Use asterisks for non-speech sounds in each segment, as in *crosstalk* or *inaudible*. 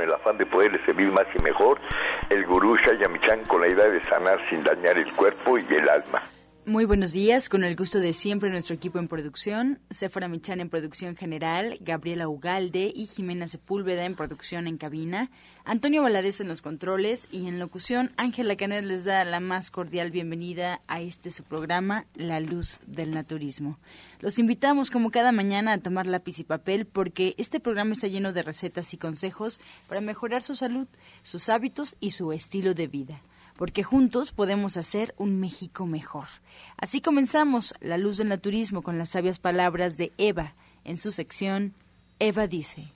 el afán de poderle servir más y mejor, el gurú Shayamichan con la idea de sanar sin dañar el cuerpo y el alma. Muy buenos días, con el gusto de siempre nuestro equipo en producción, Sephora Michan en producción general, Gabriela Ugalde y Jimena Sepúlveda en producción en cabina, Antonio Valadez en los controles y en locución, Ángela Caner les da la más cordial bienvenida a este su programa, La Luz del Naturismo. Los invitamos como cada mañana a tomar lápiz y papel porque este programa está lleno de recetas y consejos para mejorar su salud, sus hábitos y su estilo de vida porque juntos podemos hacer un México mejor. Así comenzamos La Luz del Naturismo con las sabias palabras de Eva en su sección Eva dice.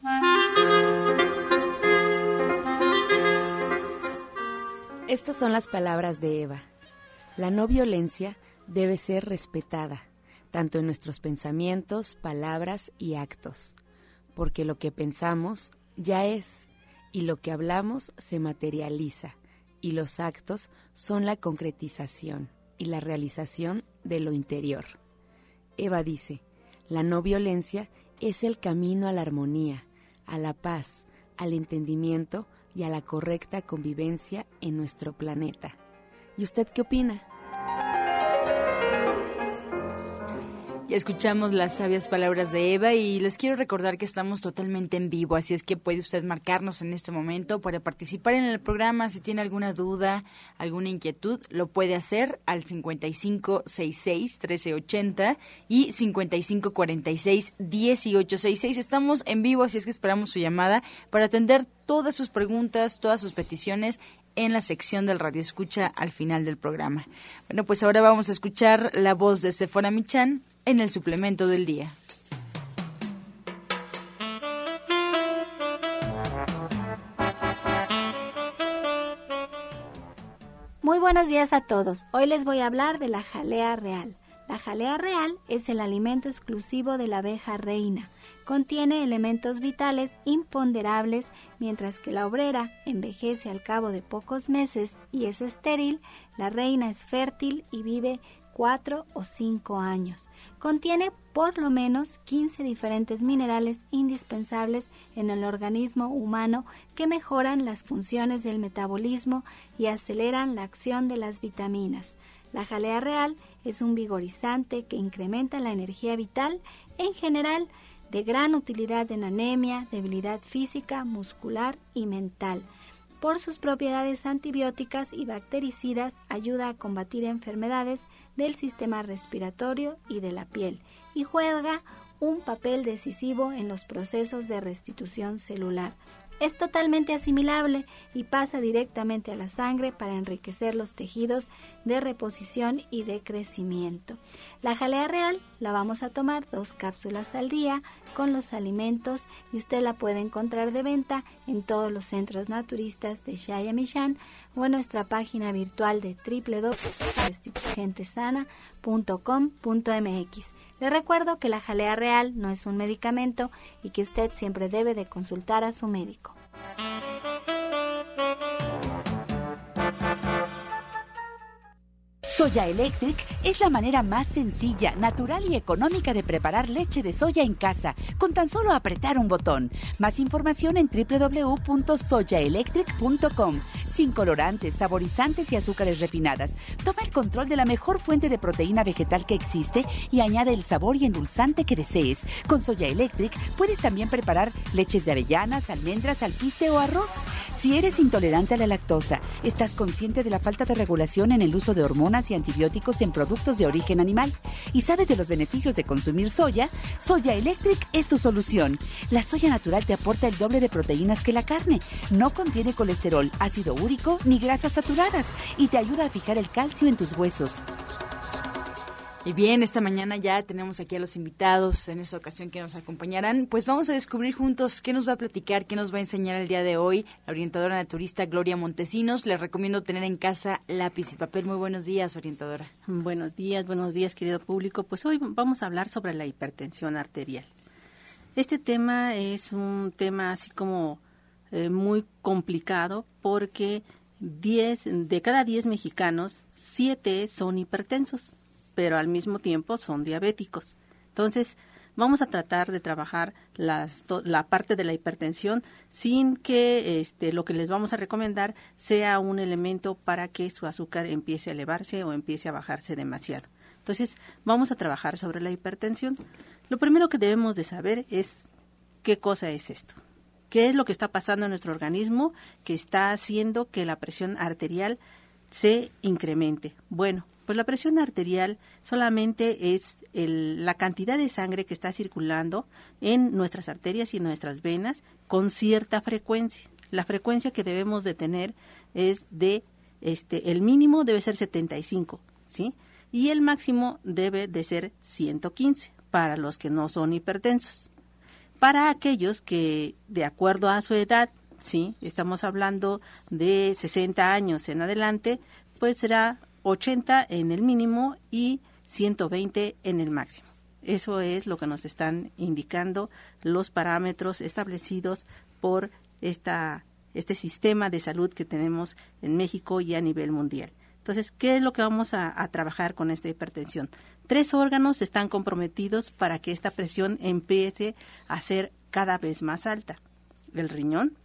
Estas son las palabras de Eva. La no violencia debe ser respetada, tanto en nuestros pensamientos, palabras y actos, porque lo que pensamos ya es, y lo que hablamos se materializa y los actos son la concretización y la realización de lo interior. Eva dice, la no violencia es el camino a la armonía, a la paz, al entendimiento y a la correcta convivencia en nuestro planeta. ¿Y usted qué opina? Escuchamos las sabias palabras de Eva y les quiero recordar que estamos totalmente en vivo, así es que puede usted marcarnos en este momento para participar en el programa. Si tiene alguna duda, alguna inquietud, lo puede hacer al 5566-1380 y 5546-1866. Estamos en vivo, así es que esperamos su llamada para atender todas sus preguntas, todas sus peticiones en la sección del Radio Escucha al final del programa. Bueno, pues ahora vamos a escuchar la voz de Sephora Michan en el suplemento del día. Muy buenos días a todos. Hoy les voy a hablar de la jalea real. La jalea real es el alimento exclusivo de la abeja reina. Contiene elementos vitales imponderables, mientras que la obrera envejece al cabo de pocos meses y es estéril, la reina es fértil y vive cuatro o cinco años. Contiene por lo menos 15 diferentes minerales indispensables en el organismo humano que mejoran las funciones del metabolismo y aceleran la acción de las vitaminas. La jalea real es un vigorizante que incrementa la energía vital en general, de gran utilidad en anemia, debilidad física, muscular y mental. Por sus propiedades antibióticas y bactericidas ayuda a combatir enfermedades del sistema respiratorio y de la piel y juega un papel decisivo en los procesos de restitución celular. Es totalmente asimilable y pasa directamente a la sangre para enriquecer los tejidos de reposición y de crecimiento. La jalea real la vamos a tomar dos cápsulas al día con los alimentos y usted la puede encontrar de venta en todos los centros naturistas de Shayamishan o en nuestra página virtual de www.gentesana.com.mx. Le recuerdo que la jalea real no es un medicamento y que usted siempre debe de consultar a su médico. Soya Electric es la manera más sencilla, natural y económica de preparar leche de soya en casa, con tan solo apretar un botón. Más información en www.soyaelectric.com. Sin colorantes, saborizantes y azúcares refinadas. Toma el control de la mejor fuente de proteína vegetal que existe y añade el sabor y endulzante que desees. Con Soya Electric puedes también preparar leches de avellanas, almendras, alpiste o arroz. Si eres intolerante a la lactosa, estás consciente de la falta de regulación en el uso de hormonas y antibióticos en productos de origen animal y sabes de los beneficios de consumir soya, Soya Electric es tu solución. La soya natural te aporta el doble de proteínas que la carne. No contiene colesterol, ácido ni grasas saturadas y te ayuda a fijar el calcio en tus huesos. Y bien, esta mañana ya tenemos aquí a los invitados en esta ocasión que nos acompañarán. Pues vamos a descubrir juntos qué nos va a platicar, qué nos va a enseñar el día de hoy la orientadora naturista Gloria Montesinos. Les recomiendo tener en casa lápiz y papel. Muy buenos días, orientadora. Buenos días, buenos días, querido público. Pues hoy vamos a hablar sobre la hipertensión arterial. Este tema es un tema así como eh, muy complicado porque 10, de cada 10 mexicanos, 7 son hipertensos pero al mismo tiempo son diabéticos. Entonces, vamos a tratar de trabajar las, la parte de la hipertensión sin que este, lo que les vamos a recomendar sea un elemento para que su azúcar empiece a elevarse o empiece a bajarse demasiado. Entonces, vamos a trabajar sobre la hipertensión. Lo primero que debemos de saber es qué cosa es esto. ¿Qué es lo que está pasando en nuestro organismo que está haciendo que la presión arterial se incremente? Bueno, pues la presión arterial solamente es la cantidad de sangre que está circulando en nuestras arterias y nuestras venas con cierta frecuencia. La frecuencia que debemos de tener es de este el mínimo debe ser 75, ¿sí? Y el máximo debe de ser 115 para los que no son hipertensos. Para aquellos que de acuerdo a su edad, sí, estamos hablando de 60 años en adelante, pues será 80 en el mínimo y 120 en el máximo. Eso es lo que nos están indicando los parámetros establecidos por esta, este sistema de salud que tenemos en México y a nivel mundial. Entonces, ¿qué es lo que vamos a, a, trabajar con esta hipertensión? Tres órganos están comprometidos para que esta presión empiece a ser cada vez más alta. El riñón,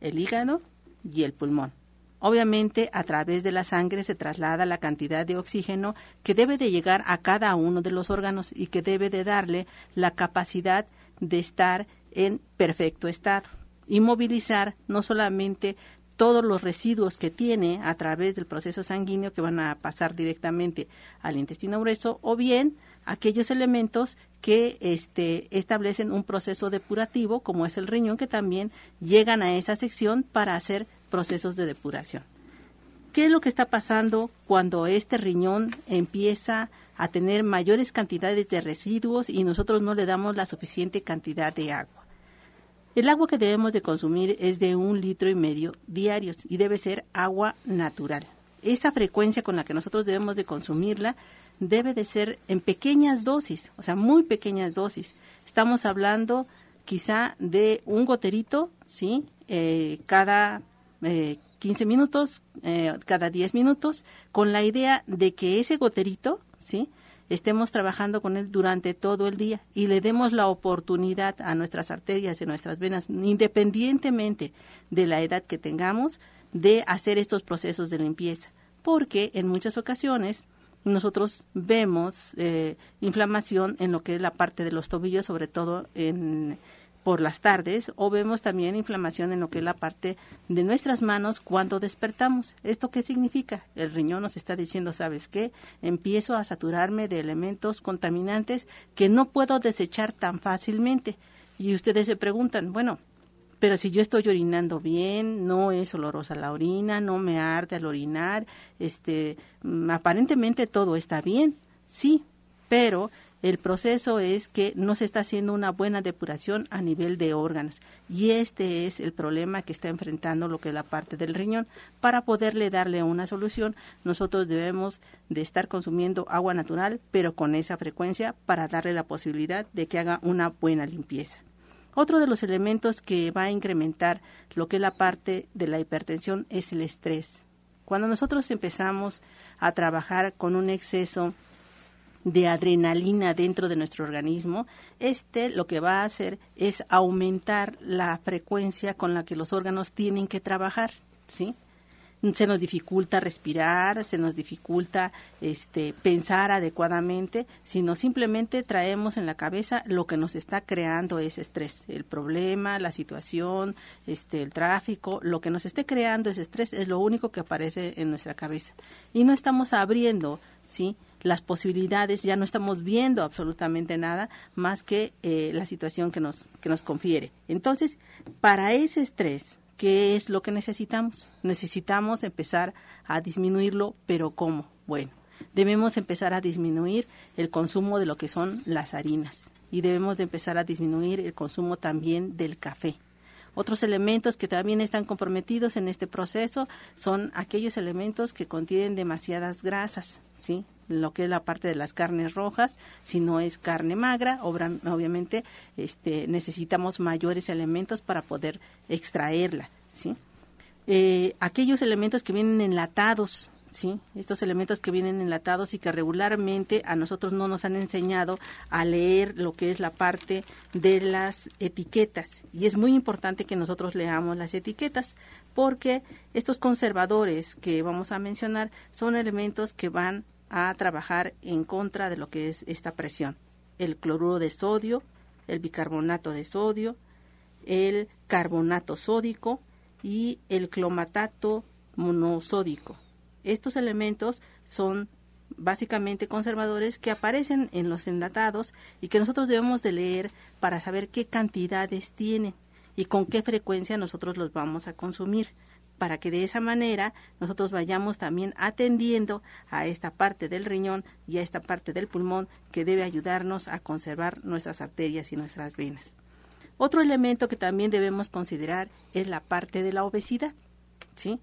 el hígado y el pulmón. Obviamente, a través de la sangre se traslada la cantidad de oxígeno que debe de llegar a cada uno de los órganos y que debe de darle la capacidad de estar en perfecto estado y movilizar no solamente todos los residuos que tiene a través del proceso sanguíneo que van a pasar directamente al intestino grueso o bien aquellos elementos que este, establecen un proceso depurativo como es el riñón que también llegan a esa sección para hacer procesos de depuración. ¿Qué es lo que está pasando cuando este riñón empieza a tener mayores cantidades de residuos y nosotros no le damos la suficiente cantidad de agua? El agua que debemos de consumir es de un litro y medio diarios y debe ser agua natural. Esa frecuencia con la que nosotros debemos de consumirla debe de ser en pequeñas dosis, o sea, muy pequeñas dosis. Estamos hablando quizá de un goterito, ¿sí? Eh, cada eh, 15 minutos, eh, cada 10 minutos, con la idea de que ese goterito, ¿sí? Estemos trabajando con él durante todo el día y le demos la oportunidad a nuestras arterias y nuestras venas, independientemente de la edad que tengamos, de hacer estos procesos de limpieza. Porque en muchas ocasiones nosotros vemos eh, inflamación en lo que es la parte de los tobillos, sobre todo en por las tardes o vemos también inflamación en lo que es la parte de nuestras manos cuando despertamos. ¿Esto qué significa? El riñón nos está diciendo, ¿sabes qué? Empiezo a saturarme de elementos contaminantes que no puedo desechar tan fácilmente. Y ustedes se preguntan, bueno, pero si yo estoy orinando bien, no es olorosa la orina, no me arde al orinar, este, mm, aparentemente todo está bien, sí, pero el proceso es que no se está haciendo una buena depuración a nivel de órganos y este es el problema que está enfrentando lo que es la parte del riñón. Para poderle darle una solución, nosotros debemos de estar consumiendo agua natural, pero con esa frecuencia para darle la posibilidad de que haga una buena limpieza. Otro de los elementos que va a incrementar lo que es la parte de la hipertensión es el estrés. Cuando nosotros empezamos a trabajar con un exceso de adrenalina dentro de nuestro organismo, este lo que va a hacer es aumentar la frecuencia con la que los órganos tienen que trabajar, ¿sí? se nos dificulta respirar, se nos dificulta este pensar adecuadamente, sino simplemente traemos en la cabeza lo que nos está creando ese estrés, el problema, la situación, este el tráfico, lo que nos esté creando ese estrés es lo único que aparece en nuestra cabeza y no estamos abriendo, ¿sí? Las posibilidades, ya no estamos viendo absolutamente nada más que eh, la situación que nos, que nos confiere. Entonces, para ese estrés, ¿qué es lo que necesitamos? Necesitamos empezar a disminuirlo, pero ¿cómo? Bueno, debemos empezar a disminuir el consumo de lo que son las harinas y debemos de empezar a disminuir el consumo también del café. Otros elementos que también están comprometidos en este proceso son aquellos elementos que contienen demasiadas grasas, ¿sí? Lo que es la parte de las carnes rojas, si no es carne magra, obviamente este, necesitamos mayores elementos para poder extraerla, ¿sí? Eh, aquellos elementos que vienen enlatados, ¿sí? Estos elementos que vienen enlatados y que regularmente a nosotros no nos han enseñado a leer lo que es la parte de las etiquetas. Y es muy importante que nosotros leamos las etiquetas porque estos conservadores que vamos a mencionar son elementos que van a trabajar en contra de lo que es esta presión. El cloruro de sodio, el bicarbonato de sodio, el carbonato sódico y el clomatato monosódico. Estos elementos son básicamente conservadores que aparecen en los enlatados y que nosotros debemos de leer para saber qué cantidades tienen y con qué frecuencia nosotros los vamos a consumir para que de esa manera nosotros vayamos también atendiendo a esta parte del riñón y a esta parte del pulmón que debe ayudarnos a conservar nuestras arterias y nuestras venas. Otro elemento que también debemos considerar es la parte de la obesidad, ¿sí?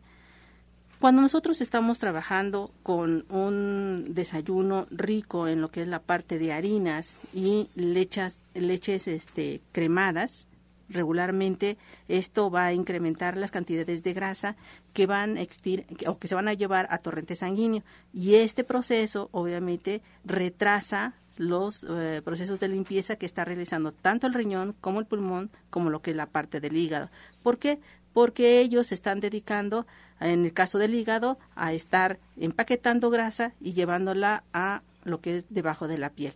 Cuando nosotros estamos trabajando con un desayuno rico en lo que es la parte de harinas y lechas, leches este, cremadas, regularmente esto va a incrementar las cantidades de grasa que van a existir o que se van a llevar a torrente sanguíneo y este proceso obviamente retrasa los eh, procesos de limpieza que está realizando tanto el riñón como el pulmón como lo que es la parte del hígado. ¿Por qué? Porque ellos se están dedicando en el caso del hígado, a estar empaquetando grasa y llevándola a lo que es debajo de la piel.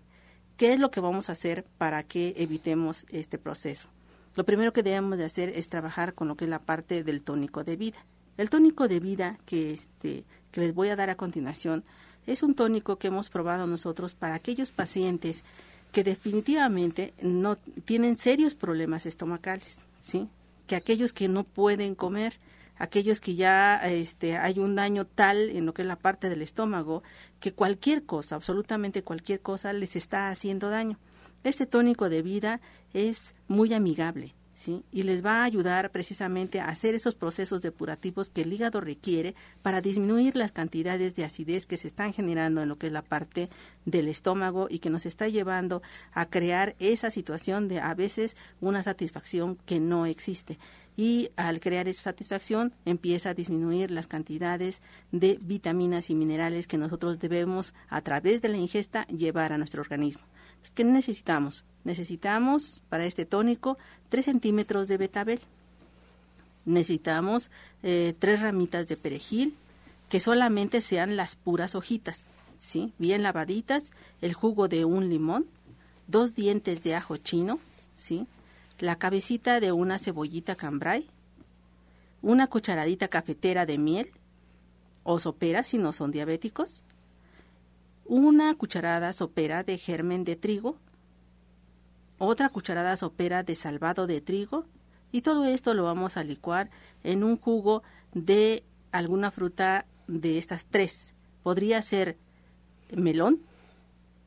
¿Qué es lo que vamos a hacer para que evitemos este proceso? Lo primero que debemos de hacer es trabajar con lo que es la parte del tónico de vida. El tónico de vida que, este, que les voy a dar a continuación es un tónico que hemos probado nosotros para aquellos pacientes que definitivamente no tienen serios problemas estomacales, ¿sí? Que aquellos que no pueden comer, aquellos que ya este, hay un daño tal en lo que es la parte del estómago que cualquier cosa, absolutamente cualquier cosa les está haciendo daño. Este tónico de vida es muy amigable. ¿Sí? y les va a ayudar precisamente a hacer esos procesos depurativos que el hígado requiere para disminuir las cantidades de acidez que se están generando en lo que es la parte del estómago y que nos está llevando a crear esa situación de a veces una satisfacción que no existe y al crear esa satisfacción empieza a disminuir las cantidades de vitaminas y minerales que nosotros debemos a través de la ingesta llevar a nuestro organismo. ¿Qué necesitamos? Necesitamos para este tónico 3 centímetros de betabel. Necesitamos eh, tres ramitas de perejil que solamente sean las puras hojitas, ¿sí? bien lavaditas, el jugo de un limón, dos dientes de ajo chino, ¿sí? la cabecita de una cebollita cambray, una cucharadita cafetera de miel o sopera si no son diabéticos, una cucharada sopera de germen de trigo, otra cucharada sopera de salvado de trigo y todo esto lo vamos a licuar en un jugo de alguna fruta de estas tres. Podría ser melón,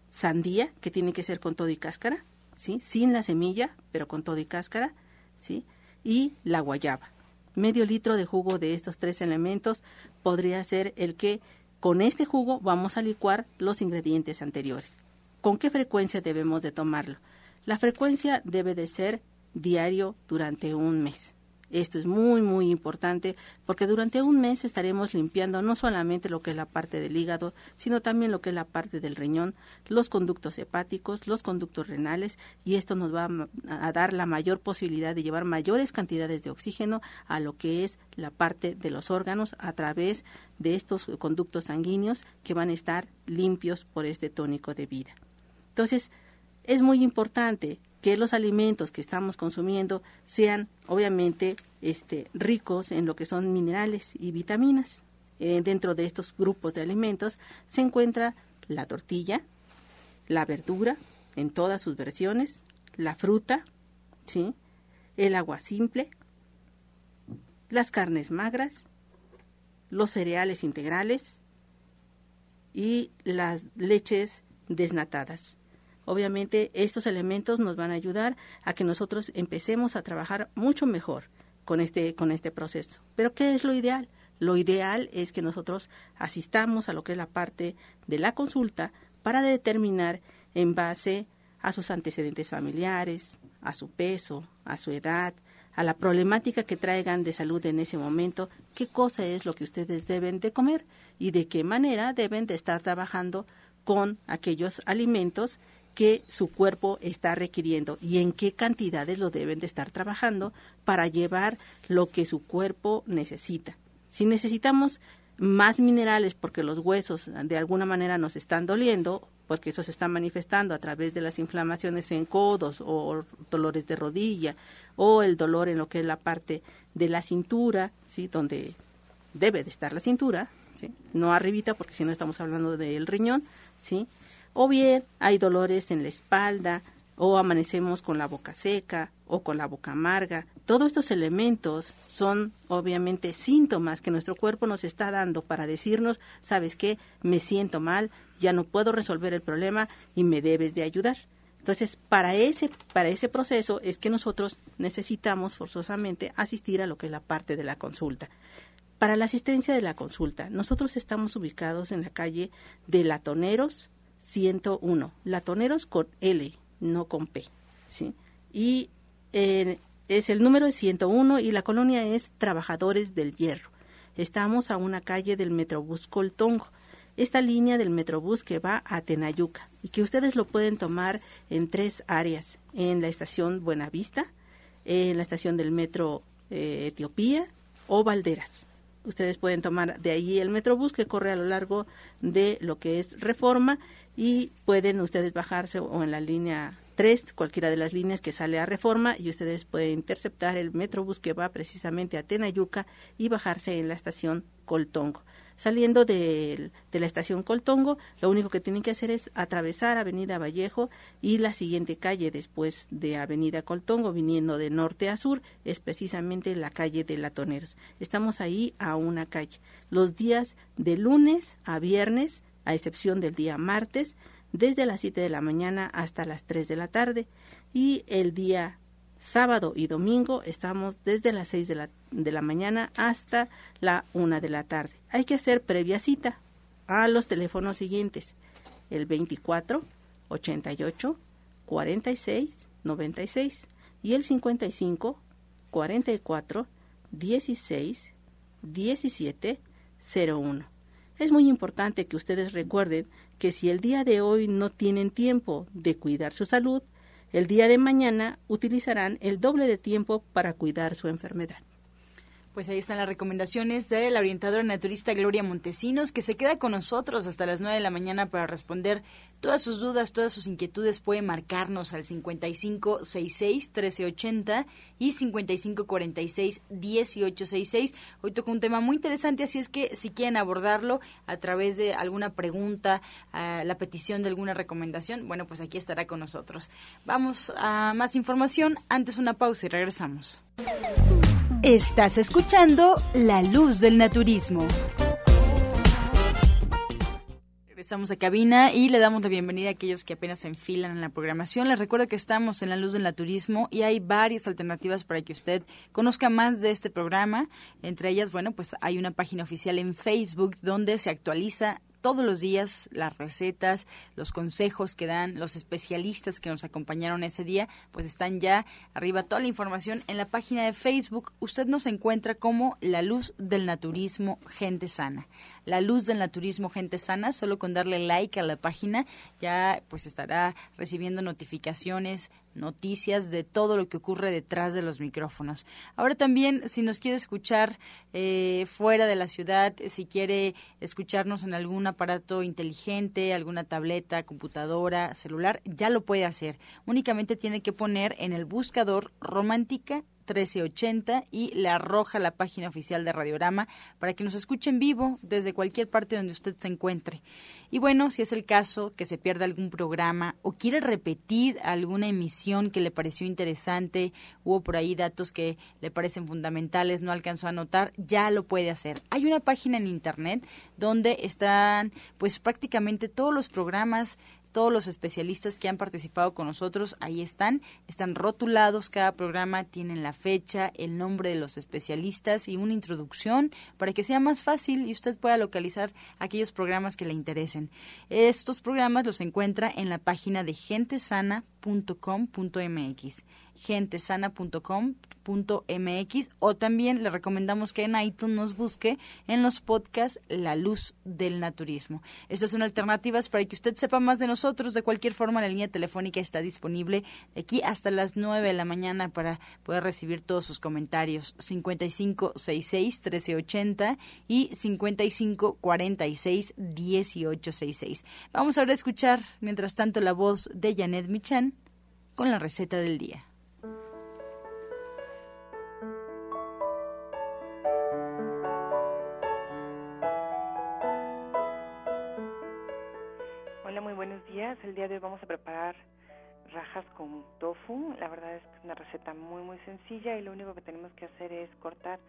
sandía, que tiene que ser con todo y cáscara, ¿sí? Sin la semilla, pero con todo y cáscara, ¿sí? Y la guayaba. Medio litro de jugo de estos tres elementos podría ser el que con este jugo vamos a licuar los ingredientes anteriores. ¿Con qué frecuencia debemos de tomarlo? La frecuencia debe de ser diario durante un mes. Esto es muy, muy importante porque durante un mes estaremos limpiando no solamente lo que es la parte del hígado, sino también lo que es la parte del riñón, los conductos hepáticos, los conductos renales y esto nos va a dar la mayor posibilidad de llevar mayores cantidades de oxígeno a lo que es la parte de los órganos a través de estos conductos sanguíneos que van a estar limpios por este tónico de vida. Entonces, es muy importante que los alimentos que estamos consumiendo sean obviamente este, ricos en lo que son minerales y vitaminas. Eh, dentro de estos grupos de alimentos se encuentra la tortilla, la verdura en todas sus versiones, la fruta, ¿sí? el agua simple, las carnes magras, los cereales integrales y las leches desnatadas. Obviamente estos elementos nos van a ayudar a que nosotros empecemos a trabajar mucho mejor con este, con este proceso. Pero ¿qué es lo ideal? Lo ideal es que nosotros asistamos a lo que es la parte de la consulta para determinar en base a sus antecedentes familiares, a su peso, a su edad, a la problemática que traigan de salud en ese momento, qué cosa es lo que ustedes deben de comer y de qué manera deben de estar trabajando con aquellos alimentos que su cuerpo está requiriendo y en qué cantidades lo deben de estar trabajando para llevar lo que su cuerpo necesita. Si necesitamos más minerales porque los huesos de alguna manera nos están doliendo, porque eso se está manifestando a través de las inflamaciones en codos o dolores de rodilla o el dolor en lo que es la parte de la cintura, ¿sí? donde debe de estar la cintura, ¿sí? no arribita porque si no estamos hablando del riñón, ¿sí? O bien hay dolores en la espalda, o amanecemos con la boca seca o con la boca amarga. Todos estos elementos son obviamente síntomas que nuestro cuerpo nos está dando para decirnos, ¿sabes qué? Me siento mal, ya no puedo resolver el problema y me debes de ayudar. Entonces, para ese, para ese proceso es que nosotros necesitamos forzosamente asistir a lo que es la parte de la consulta. Para la asistencia de la consulta, nosotros estamos ubicados en la calle de Latoneros 101, Latoneros con L, no con P. ¿sí? Y eh, es el número es 101 y la colonia es Trabajadores del Hierro. Estamos a una calle del Metrobús Coltongo. Esta línea del Metrobús que va a Tenayuca y que ustedes lo pueden tomar en tres áreas, en la estación Buenavista, en la estación del Metro eh, Etiopía o Valderas. Ustedes pueden tomar de ahí el Metrobús que corre a lo largo de lo que es Reforma y pueden ustedes bajarse o en la línea 3, cualquiera de las líneas que sale a Reforma y ustedes pueden interceptar el Metrobús que va precisamente a Tenayuca y bajarse en la estación Coltongo. Saliendo de, de, la estación Coltongo, lo único que tienen que hacer es atravesar Avenida Vallejo y la siguiente calle después de Avenida Coltongo, viniendo de norte a sur, es precisamente la calle de Latoneros. Estamos ahí a una calle. Los días de lunes a viernes a excepción del día martes, desde las 7 de la mañana hasta las 3 de la tarde y el día sábado y domingo estamos desde las 6 de la, de la mañana hasta la 1 de la tarde. Hay que hacer previa cita a los teléfonos siguientes, el 24 88 46 96 y el 55 44 16 17 01. Es muy importante que ustedes recuerden que si el día de hoy no tienen tiempo de cuidar su salud, el día de mañana utilizarán el doble de tiempo para cuidar su enfermedad. Pues ahí están las recomendaciones de la orientadora naturista Gloria Montesinos, que se queda con nosotros hasta las 9 de la mañana para responder todas sus dudas, todas sus inquietudes. Puede marcarnos al 5566-1380 y 5546-1866. Hoy toca un tema muy interesante, así es que si quieren abordarlo a través de alguna pregunta, la petición de alguna recomendación, bueno, pues aquí estará con nosotros. Vamos a más información. Antes una pausa y regresamos. Estás escuchando La Luz del Naturismo. Regresamos a cabina y le damos la bienvenida a aquellos que apenas se enfilan en la programación. Les recuerdo que estamos en La Luz del Naturismo y hay varias alternativas para que usted conozca más de este programa. Entre ellas, bueno, pues hay una página oficial en Facebook donde se actualiza todos los días las recetas, los consejos que dan los especialistas que nos acompañaron ese día, pues están ya arriba toda la información en la página de Facebook. Usted nos encuentra como La Luz del Naturismo Gente Sana. La Luz del Naturismo Gente Sana, solo con darle like a la página ya pues estará recibiendo notificaciones, noticias de todo lo que ocurre detrás de los micrófonos. Ahora también, si nos quiere escuchar eh, fuera de la ciudad, si quiere escucharnos en algún aparato inteligente, alguna tableta, computadora, celular, ya lo puede hacer. Únicamente tiene que poner en el buscador romántica 1380 y le arroja la página oficial de Radiorama para que nos escuche en vivo desde cualquier parte donde usted se encuentre. Y bueno, si es el caso que se pierda algún programa o quiere repetir alguna emisión que le pareció interesante, hubo por ahí datos que le parecen fundamentales, no alcanzó a notar, ya lo puede hacer. Hay una página en internet donde están pues prácticamente todos los programas todos los especialistas que han participado con nosotros, ahí están, están rotulados, cada programa tienen la fecha, el nombre de los especialistas y una introducción para que sea más fácil y usted pueda localizar aquellos programas que le interesen. Estos programas los encuentra en la página de gentesana.com.mx gentesana.com.mx o también le recomendamos que en iTunes nos busque en los podcasts La Luz del Naturismo. Estas son alternativas para que usted sepa más de nosotros. De cualquier forma, la línea telefónica está disponible de aquí hasta las 9 de la mañana para poder recibir todos sus comentarios. 5566-1380 y 5546-1866. Vamos ahora a escuchar, mientras tanto, la voz de Janet Michan con la receta del día. Día de hoy vamos a preparar rajas con tofu. La verdad es que es una receta muy muy sencilla y lo único que tenemos que hacer es cortar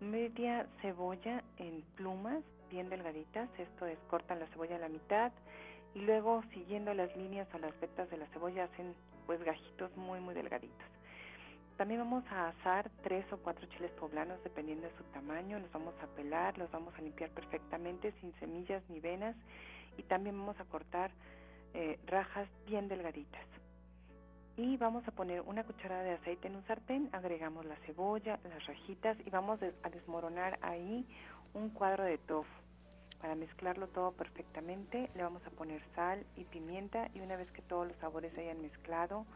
media cebolla en plumas bien delgaditas. Esto es cortan la cebolla a la mitad y luego siguiendo las líneas o las vetas de la cebolla hacen pues gajitos muy muy delgaditos. También vamos a asar tres o cuatro chiles poblanos dependiendo de su tamaño. Los vamos a pelar, los vamos a limpiar perfectamente sin semillas ni venas y también vamos a cortar eh, rajas bien delgaditas. Y vamos a poner una cucharada de aceite en un sartén, agregamos la cebolla, las rajitas y vamos a desmoronar ahí un cuadro de tofu. Para mezclarlo todo perfectamente le vamos a poner sal y pimienta y una vez que todos los sabores se hayan mezclado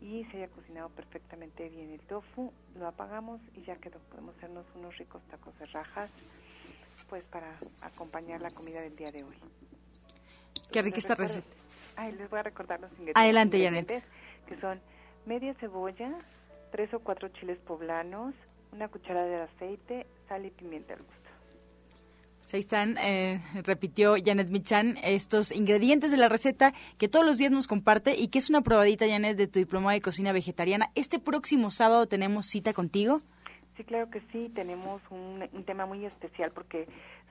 y se haya cocinado perfectamente bien el tofu, lo apagamos y ya quedó. Podemos hacernos unos ricos tacos de rajas pues para acompañar la comida del día de hoy. Qué rica esta receta. Ay, les voy a recordar los ingredientes. Adelante, Janet. Que son media cebolla, tres o cuatro chiles poblanos, una cucharada de aceite, sal y pimienta al gusto. Ahí están, eh, repitió Janet Michan, estos ingredientes de la receta que todos los días nos comparte y que es una probadita, Janet, de tu diploma de cocina vegetariana. Este próximo sábado tenemos cita contigo. Sí, claro que sí, tenemos un, un tema muy especial porque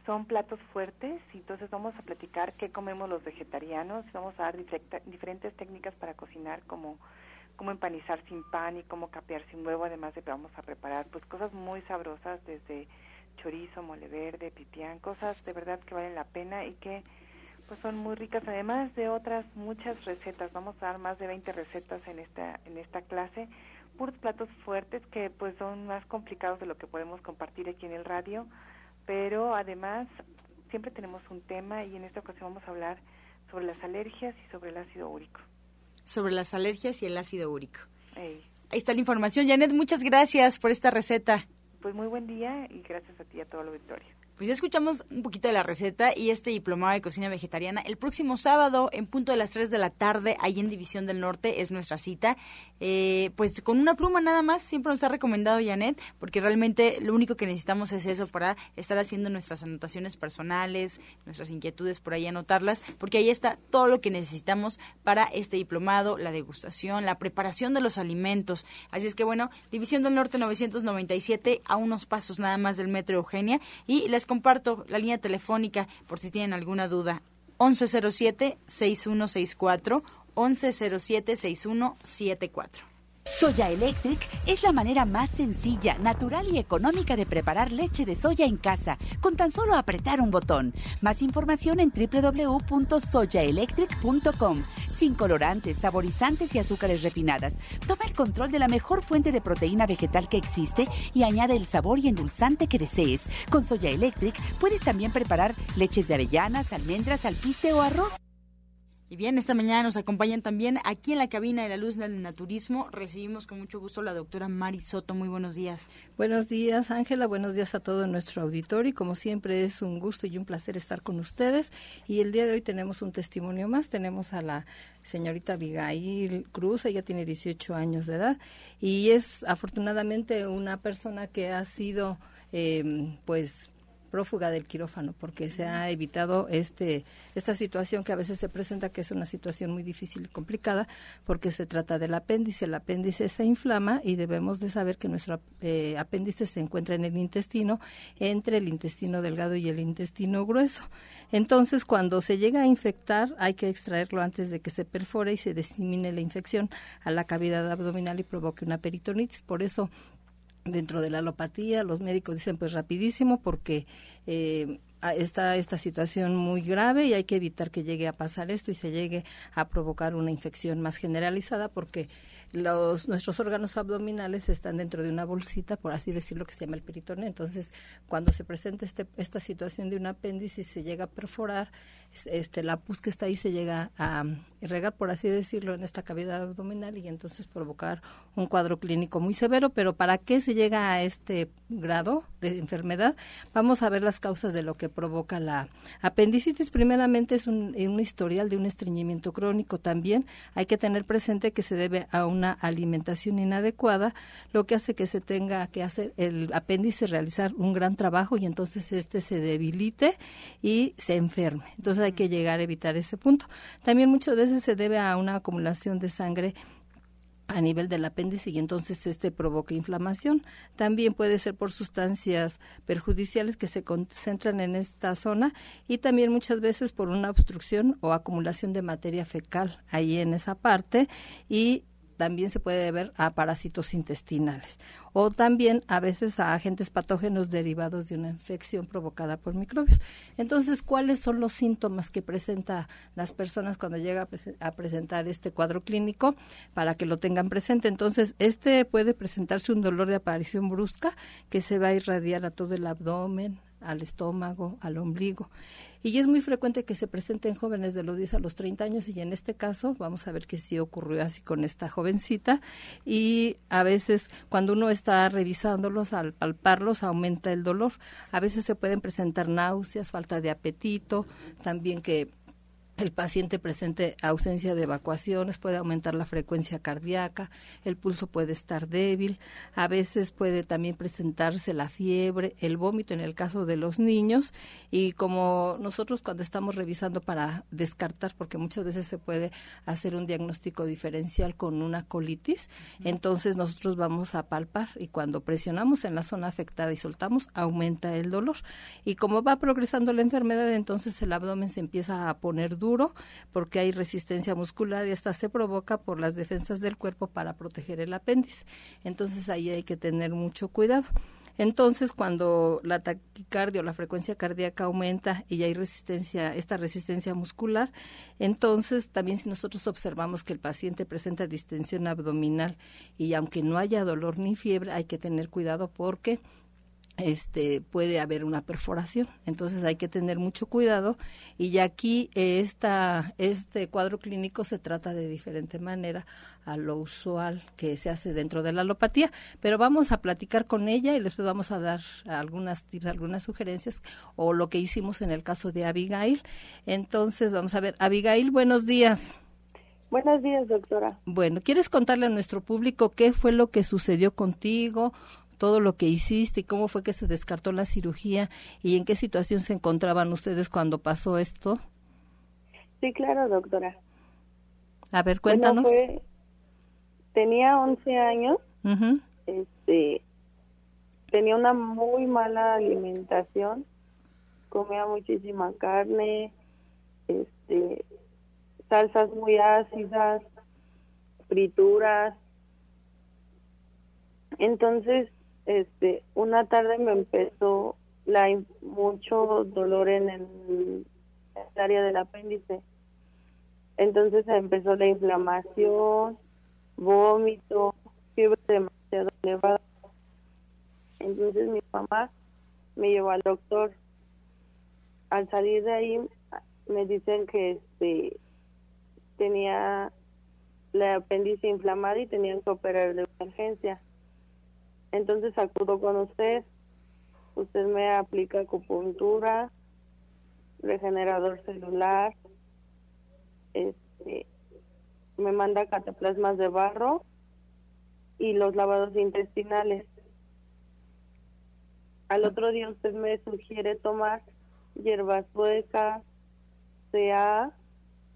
son platos fuertes y entonces vamos a platicar qué comemos los vegetarianos vamos a dar diferentes técnicas para cocinar como cómo empanizar sin pan y cómo capear sin huevo además de que vamos a preparar pues cosas muy sabrosas desde chorizo, mole verde, pipián, cosas de verdad que valen la pena y que pues son muy ricas además de otras muchas recetas. Vamos a dar más de 20 recetas en esta en esta clase. Puros platos fuertes que pues son más complicados de lo que podemos compartir aquí en el radio pero además siempre tenemos un tema y en esta ocasión vamos a hablar sobre las alergias y sobre el ácido úrico. Sobre las alergias y el ácido úrico. Ahí está la información. Janet, muchas gracias por esta receta. Pues muy buen día y gracias a ti y a todo el auditorio. Pues ya escuchamos un poquito de la receta y este diplomado de cocina vegetariana. El próximo sábado, en punto de las 3 de la tarde, ahí en División del Norte, es nuestra cita. Eh, pues con una pluma nada más, siempre nos ha recomendado Janet, porque realmente lo único que necesitamos es eso para estar haciendo nuestras anotaciones personales, nuestras inquietudes por ahí anotarlas, porque ahí está todo lo que necesitamos para este diplomado, la degustación, la preparación de los alimentos. Así es que bueno, División del Norte 997, a unos pasos nada más del Metro Eugenia, y les comparto la línea telefónica por si tienen alguna duda. 1107-6164, 1107-6174. Soya Electric es la manera más sencilla, natural y económica de preparar leche de soya en casa, con tan solo apretar un botón. Más información en www.soyaelectric.com. Sin colorantes, saborizantes y azúcares refinadas. Toma el control de la mejor fuente de proteína vegetal que existe y añade el sabor y endulzante que desees. Con Soya Electric puedes también preparar leches de avellanas, almendras, alpiste o arroz. Y bien, esta mañana nos acompañan también aquí en la cabina de la luz del naturismo. Recibimos con mucho gusto a la doctora Mari Soto. Muy buenos días. Buenos días, Ángela. Buenos días a todo nuestro auditorio. Y como siempre es un gusto y un placer estar con ustedes. Y el día de hoy tenemos un testimonio más. Tenemos a la señorita Abigail Cruz. Ella tiene 18 años de edad y es afortunadamente una persona que ha sido, eh, pues, prófuga del quirófano porque se ha evitado este esta situación que a veces se presenta que es una situación muy difícil y complicada porque se trata del apéndice. El apéndice se inflama y debemos de saber que nuestro eh, apéndice se encuentra en el intestino entre el intestino delgado y el intestino grueso. Entonces, cuando se llega a infectar, hay que extraerlo antes de que se perfore y se disemine la infección a la cavidad abdominal y provoque una peritonitis. Por eso dentro de la alopatía, los médicos dicen pues rapidísimo porque eh, está esta situación muy grave y hay que evitar que llegue a pasar esto y se llegue a provocar una infección más generalizada porque los nuestros órganos abdominales están dentro de una bolsita, por así decirlo, que se llama el peritoneo. Entonces, cuando se presenta este, esta situación de un apéndice y se llega a perforar, este, la pus que está ahí se llega a regar, por así decirlo, en esta cavidad abdominal y entonces provocar un cuadro clínico muy severo. Pero ¿para qué se llega a este grado de enfermedad? Vamos a ver las causas de lo que provoca la apendicitis. Primeramente es un, un historial de un estreñimiento crónico. También hay que tener presente que se debe a una alimentación inadecuada, lo que hace que se tenga que hacer el apéndice realizar un gran trabajo y entonces este se debilite y se enferme. Entonces hay que llegar a evitar ese punto. También muchas veces se debe a una acumulación de sangre a nivel del apéndice y entonces este provoca inflamación. También puede ser por sustancias perjudiciales que se concentran en esta zona y también muchas veces por una obstrucción o acumulación de materia fecal ahí en esa parte y también se puede ver a parásitos intestinales o también a veces a agentes patógenos derivados de una infección provocada por microbios. Entonces, ¿cuáles son los síntomas que presenta las personas cuando llega a, presentar este cuadro clínico para que lo tengan presente? Entonces, este puede presentarse un dolor de aparición brusca que se va a irradiar a todo el abdomen, al estómago, al ombligo. Y es muy frecuente que se presenten jóvenes de los 10 a los 30 años y en este caso vamos a ver que sí ocurrió así con esta jovencita y a veces cuando uno está revisándolos al palparlos aumenta el dolor. A veces se pueden presentar náuseas, falta de apetito, también que el paciente presente ausencia de evacuaciones, puede aumentar la frecuencia cardíaca, el pulso puede estar débil, a veces puede también presentarse la fiebre, el vómito en el caso de los niños. Y como nosotros cuando estamos revisando para descartar, porque muchas veces se puede hacer un diagnóstico diferencial con una colitis, entonces nosotros vamos a palpar y cuando presionamos en la zona afectada y soltamos, aumenta el dolor. Y como va progresando la enfermedad, entonces el abdomen se empieza a poner duro porque hay resistencia muscular y esta se provoca por las defensas del cuerpo para proteger el apéndice. Entonces ahí hay que tener mucho cuidado. Entonces, cuando la taquicardia o la frecuencia cardíaca aumenta y hay resistencia, esta resistencia muscular, entonces también si nosotros observamos que el paciente presenta distensión abdominal y aunque no haya dolor ni fiebre, hay que tener cuidado porque este puede haber una perforación. Entonces hay que tener mucho cuidado. Y ya aquí esta este cuadro clínico se trata de diferente manera a lo usual que se hace dentro de la alopatía. Pero vamos a platicar con ella y después vamos a dar algunas tips algunas sugerencias o lo que hicimos en el caso de Abigail. Entonces vamos a ver. Abigail buenos días. Buenos días, doctora. Bueno, ¿quieres contarle a nuestro público qué fue lo que sucedió contigo todo lo que hiciste y cómo fue que se descartó la cirugía y en qué situación se encontraban ustedes cuando pasó esto? Sí, claro, doctora. A ver, cuéntanos. tenía 11 años. Este tenía una muy mala alimentación. Comía muchísima carne, este salsas muy ácidas, frituras. Entonces, este, una tarde me empezó la mucho dolor en el, área del apéndice. Entonces empezó la inflamación, vómito, fiebre demasiado elevada. Entonces mi mamá me llevó al doctor. Al salir de ahí me dicen que este tenía la apéndice inflamada y tenían que operar de emergencia. Entonces acudo con usted, usted me aplica acupuntura, regenerador celular, este, me manda cataplasmas de barro y los lavados intestinales. Al otro día usted me sugiere tomar hierbas suecas, CA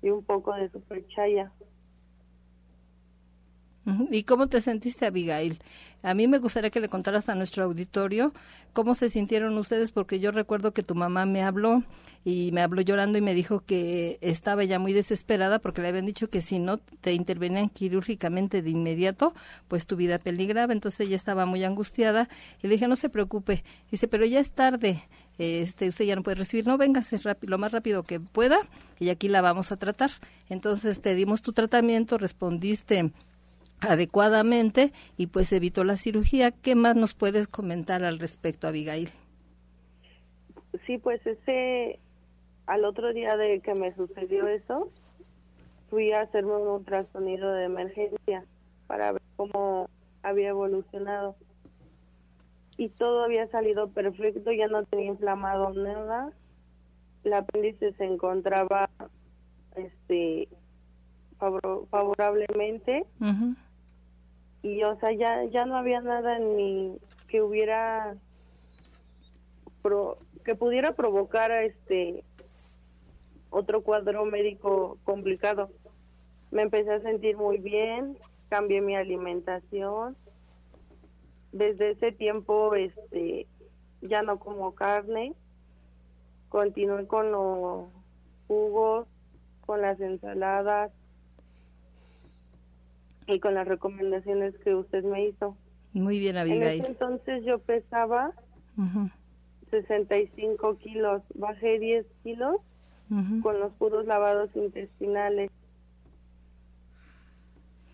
y un poco de superchaya. ¿Y cómo te sentiste, Abigail? A mí me gustaría que le contaras a nuestro auditorio cómo se sintieron ustedes, porque yo recuerdo que tu mamá me habló y me habló llorando y me dijo que estaba ya muy desesperada porque le habían dicho que si no te intervenían quirúrgicamente de inmediato, pues tu vida peligraba. Entonces ella estaba muy angustiada y le dije, no se preocupe. Dice, pero ya es tarde, este, usted ya no puede recibir, no, véngase lo más rápido que pueda y aquí la vamos a tratar. Entonces te dimos tu tratamiento, respondiste adecuadamente y pues evitó la cirugía. ¿Qué más nos puedes comentar al respecto, Abigail? Sí, pues ese, al otro día de que me sucedió eso, fui a hacerme un ultrasonido de emergencia para ver cómo había evolucionado. Y todo había salido perfecto, ya no tenía inflamado nada. El apéndice se encontraba este favorablemente y o sea ya ya no había nada ni que hubiera que pudiera provocar este otro cuadro médico complicado. Me empecé a sentir muy bien cambié mi alimentación. Desde ese tiempo este ya no como carne continué con los jugos con las ensaladas y con las recomendaciones que usted me hizo. Muy bien, Abigail. En ese entonces yo pesaba 65 kilos, bajé 10 kilos con los puros lavados intestinales.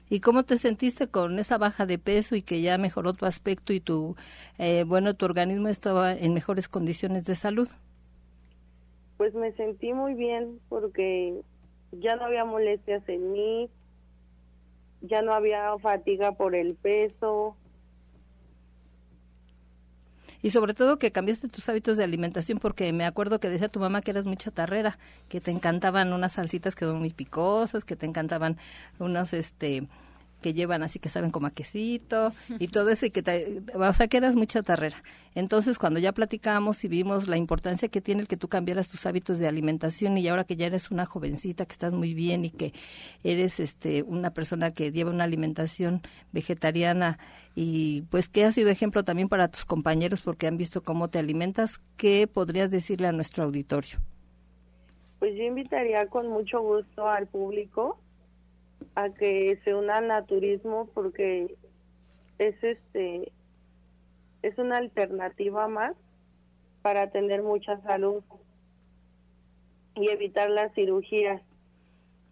¿Y cómo te sentiste con esa baja de peso y que ya mejoró tu aspecto y tu, eh, bueno, tu organismo estaba en mejores condiciones de salud? Pues me sentí muy bien porque ya no había molestias en mí, ya no había fatiga por el peso. Y sobre todo que cambiaste tus hábitos de alimentación porque me acuerdo que decía tu mamá que eras muy chatarrera, que te encantaban unas salsitas que son muy picosas, que te encantaban unos este que llevan así que saben como a quesito y todo eso y que te, o sea que eras muy chatarrera. Entonces cuando ya platicamos y vimos la importancia que tiene el que tú cambiaras tus hábitos de alimentación y ahora que ya eres una jovencita que estás muy bien y que eres este una persona que lleva una alimentación vegetariana y pues que ha sido ejemplo también para tus compañeros porque han visto cómo te alimentas, ¿qué podrías decirle a nuestro auditorio? Pues yo invitaría con mucho gusto al público a que se una al naturismo porque es este es una alternativa más para tener mucha salud y evitar las cirugías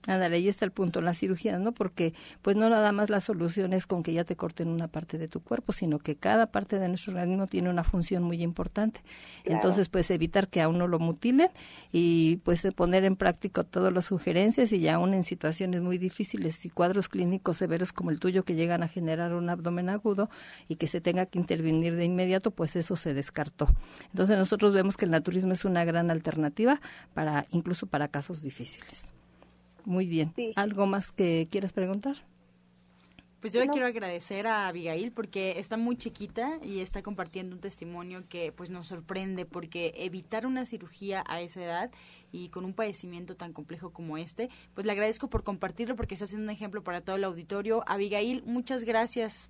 Ándale, ahí está el punto, la cirugía, ¿no? Porque pues no nada más la solución es con que ya te corten una parte de tu cuerpo, sino que cada parte de nuestro organismo tiene una función muy importante. Entonces, pues evitar que a uno lo mutilen y pues poner en práctica todas las sugerencias y ya aún en situaciones muy difíciles y cuadros clínicos severos como el tuyo que llegan a generar un abdomen agudo y que se tenga que intervenir de inmediato, pues eso se descartó. Entonces, nosotros vemos que el naturismo es una gran alternativa para incluso para casos difíciles. Muy bien. ¿Algo más que quieras preguntar? Pues yo le quiero agradecer a Abigail porque está muy chiquita y está compartiendo un testimonio que pues nos sorprende porque evitar una cirugía a esa edad y con un padecimiento tan complejo como este, pues le agradezco por compartirlo porque está haciendo un ejemplo para todo el auditorio. Abigail, muchas gracias.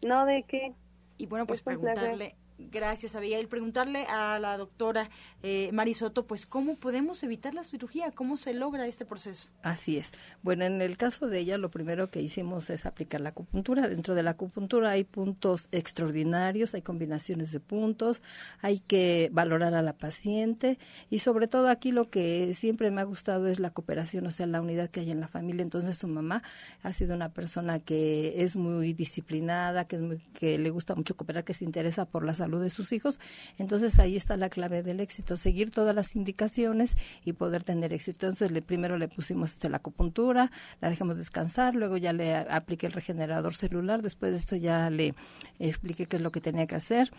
No, de qué. Y bueno, pues preguntarle Gracias, Abigail. Preguntarle a la doctora eh, Marisoto, pues, ¿cómo podemos evitar la cirugía? ¿Cómo se logra este proceso? Así es. Bueno, en el caso de ella, lo primero que hicimos es aplicar la acupuntura. Dentro de la acupuntura hay puntos extraordinarios, hay combinaciones de puntos, hay que valorar a la paciente y sobre todo aquí lo que siempre me ha gustado es la cooperación, o sea, la unidad que hay en la familia. Entonces, su mamá ha sido una persona que es muy disciplinada, que, es muy, que le gusta mucho cooperar, que se interesa por la salud de sus hijos. Entonces ahí está la clave del éxito, seguir todas las indicaciones y poder tener éxito. Entonces le, primero le pusimos este, la acupuntura, la dejamos descansar, luego ya le apliqué el regenerador celular, después de esto ya le expliqué qué es lo que tenía que hacer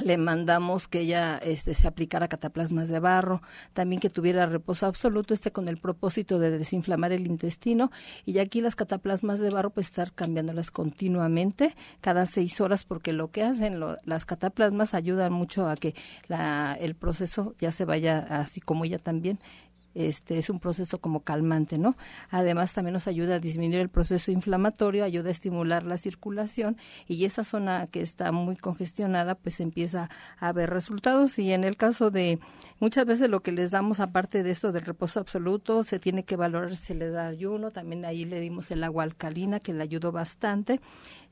le mandamos que ella este, se aplicara cataplasmas de barro, también que tuviera reposo absoluto, este con el propósito de desinflamar el intestino. Y aquí las cataplasmas de barro, pues estar cambiándolas continuamente, cada seis horas, porque lo que hacen las cataplasmas ayudan mucho a que la, el proceso ya se vaya así como ella también este es un proceso como calmante, ¿no? Además también nos ayuda a disminuir el proceso inflamatorio, ayuda a estimular la circulación y esa zona que está muy congestionada pues empieza a ver resultados. Y en el caso de muchas veces lo que les damos aparte de esto del reposo absoluto se tiene que valorar si le da ayuno, también ahí le dimos el agua alcalina que le ayudó bastante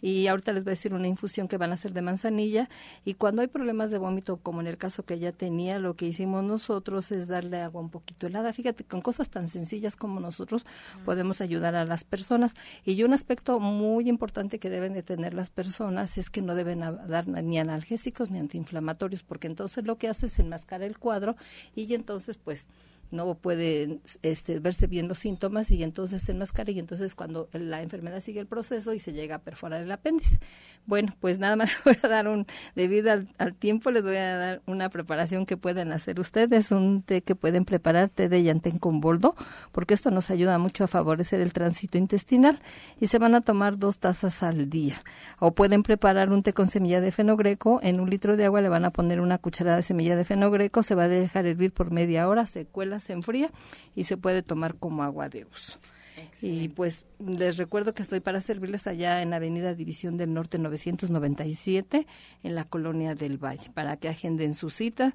y ahorita les voy a decir una infusión que van a hacer de manzanilla. Y cuando hay problemas de vómito como en el caso que ella tenía, lo que hicimos nosotros es darle agua un poquito helada. Fíjate, con cosas tan sencillas como nosotros podemos ayudar a las personas. Y un aspecto muy importante que deben de tener las personas es que no deben dar ni analgésicos ni antiinflamatorios porque entonces lo que hace es enmascar el cuadro y entonces pues no puede este, verse viendo síntomas y entonces se enmascara y entonces cuando la enfermedad sigue el proceso y se llega a perforar el apéndice. Bueno, pues nada más *laughs* voy a dar un, debido al, tiempo, les voy a dar una preparación que pueden hacer ustedes, un té que pueden preparar, té de llantén con boldo, porque esto nos ayuda mucho a favorecer el tránsito intestinal y se van a tomar dos tazas al día. O pueden preparar un té con semilla de fenogreco, en un litro de agua le van a poner una cucharada de semilla de fenogreco, se va a dejar hervir por media hora, se cuela se enfría y se puede tomar como agua de uso. Y pues les recuerdo que estoy para servirles allá en Avenida División del Norte 997 en la Colonia del Valle para que agenden su cita.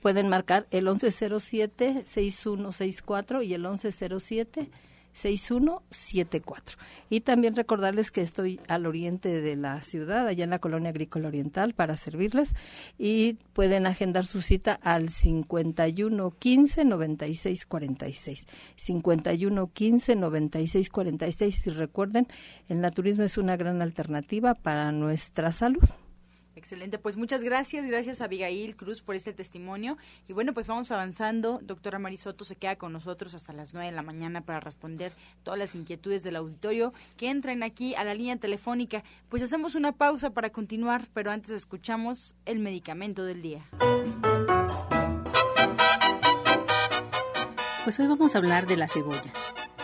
Pueden marcar el 1107-6164 y el 1107 6174. Y también recordarles que estoy al oriente de la ciudad, allá en la colonia agrícola oriental, para servirles. Y pueden agendar su cita al 51 15 96 46. 51 15 96 46. Y recuerden, el naturismo es una gran alternativa para nuestra salud. Excelente, pues muchas gracias, gracias a Abigail Cruz por este testimonio. Y bueno, pues vamos avanzando. Doctora Marisoto se queda con nosotros hasta las 9 de la mañana para responder todas las inquietudes del auditorio que entren aquí a la línea telefónica. Pues hacemos una pausa para continuar, pero antes escuchamos el medicamento del día. Pues hoy vamos a hablar de la cebolla.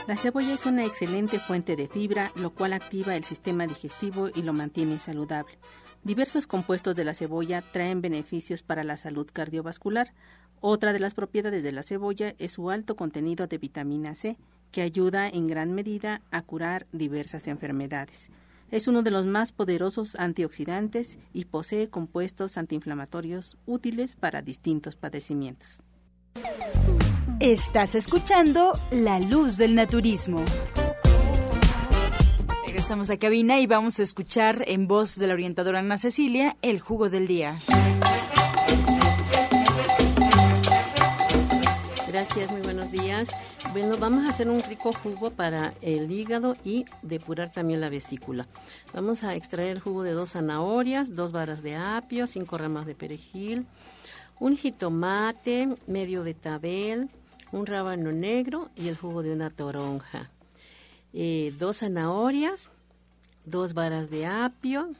La cebolla es una excelente fuente de fibra, lo cual activa el sistema digestivo y lo mantiene saludable. Diversos compuestos de la cebolla traen beneficios para la salud cardiovascular. Otra de las propiedades de la cebolla es su alto contenido de vitamina C, que ayuda en gran medida a curar diversas enfermedades. Es uno de los más poderosos antioxidantes y posee compuestos antiinflamatorios útiles para distintos padecimientos. Estás escuchando La Luz del Naturismo. Regresamos a cabina y vamos a escuchar en voz de la orientadora Ana Cecilia el jugo del día. Gracias, muy buenos días. Bueno, vamos a hacer un rico jugo para el hígado y depurar también la vesícula. Vamos a extraer el jugo de dos zanahorias, dos varas de apio, cinco ramas de perejil, un jitomate, medio betabel, un rábano negro y el jugo de una toronja. Eh, dos zanahorias, dos varas de apio,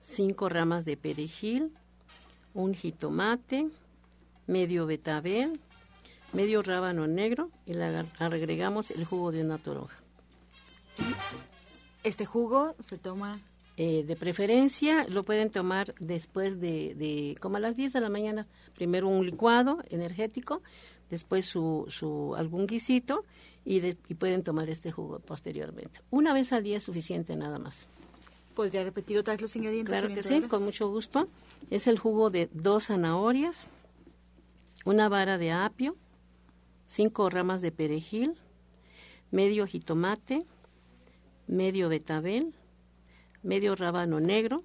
cinco ramas de perejil, un jitomate, medio betabel, medio rábano negro y le agregamos el jugo de una toronja. ¿Este jugo se toma? Eh, de preferencia lo pueden tomar después de, de, como a las 10 de la mañana, primero un licuado energético, después su, su algún guisito y, pueden tomar este jugo posteriormente. Una vez al día es suficiente nada más. ¿Podría repetir otra vez los ingredientes? Claro que sí, con mucho gusto. Es el jugo de dos zanahorias, una vara de apio, cinco ramas de perejil, medio jitomate, medio betabel, medio rábano negro,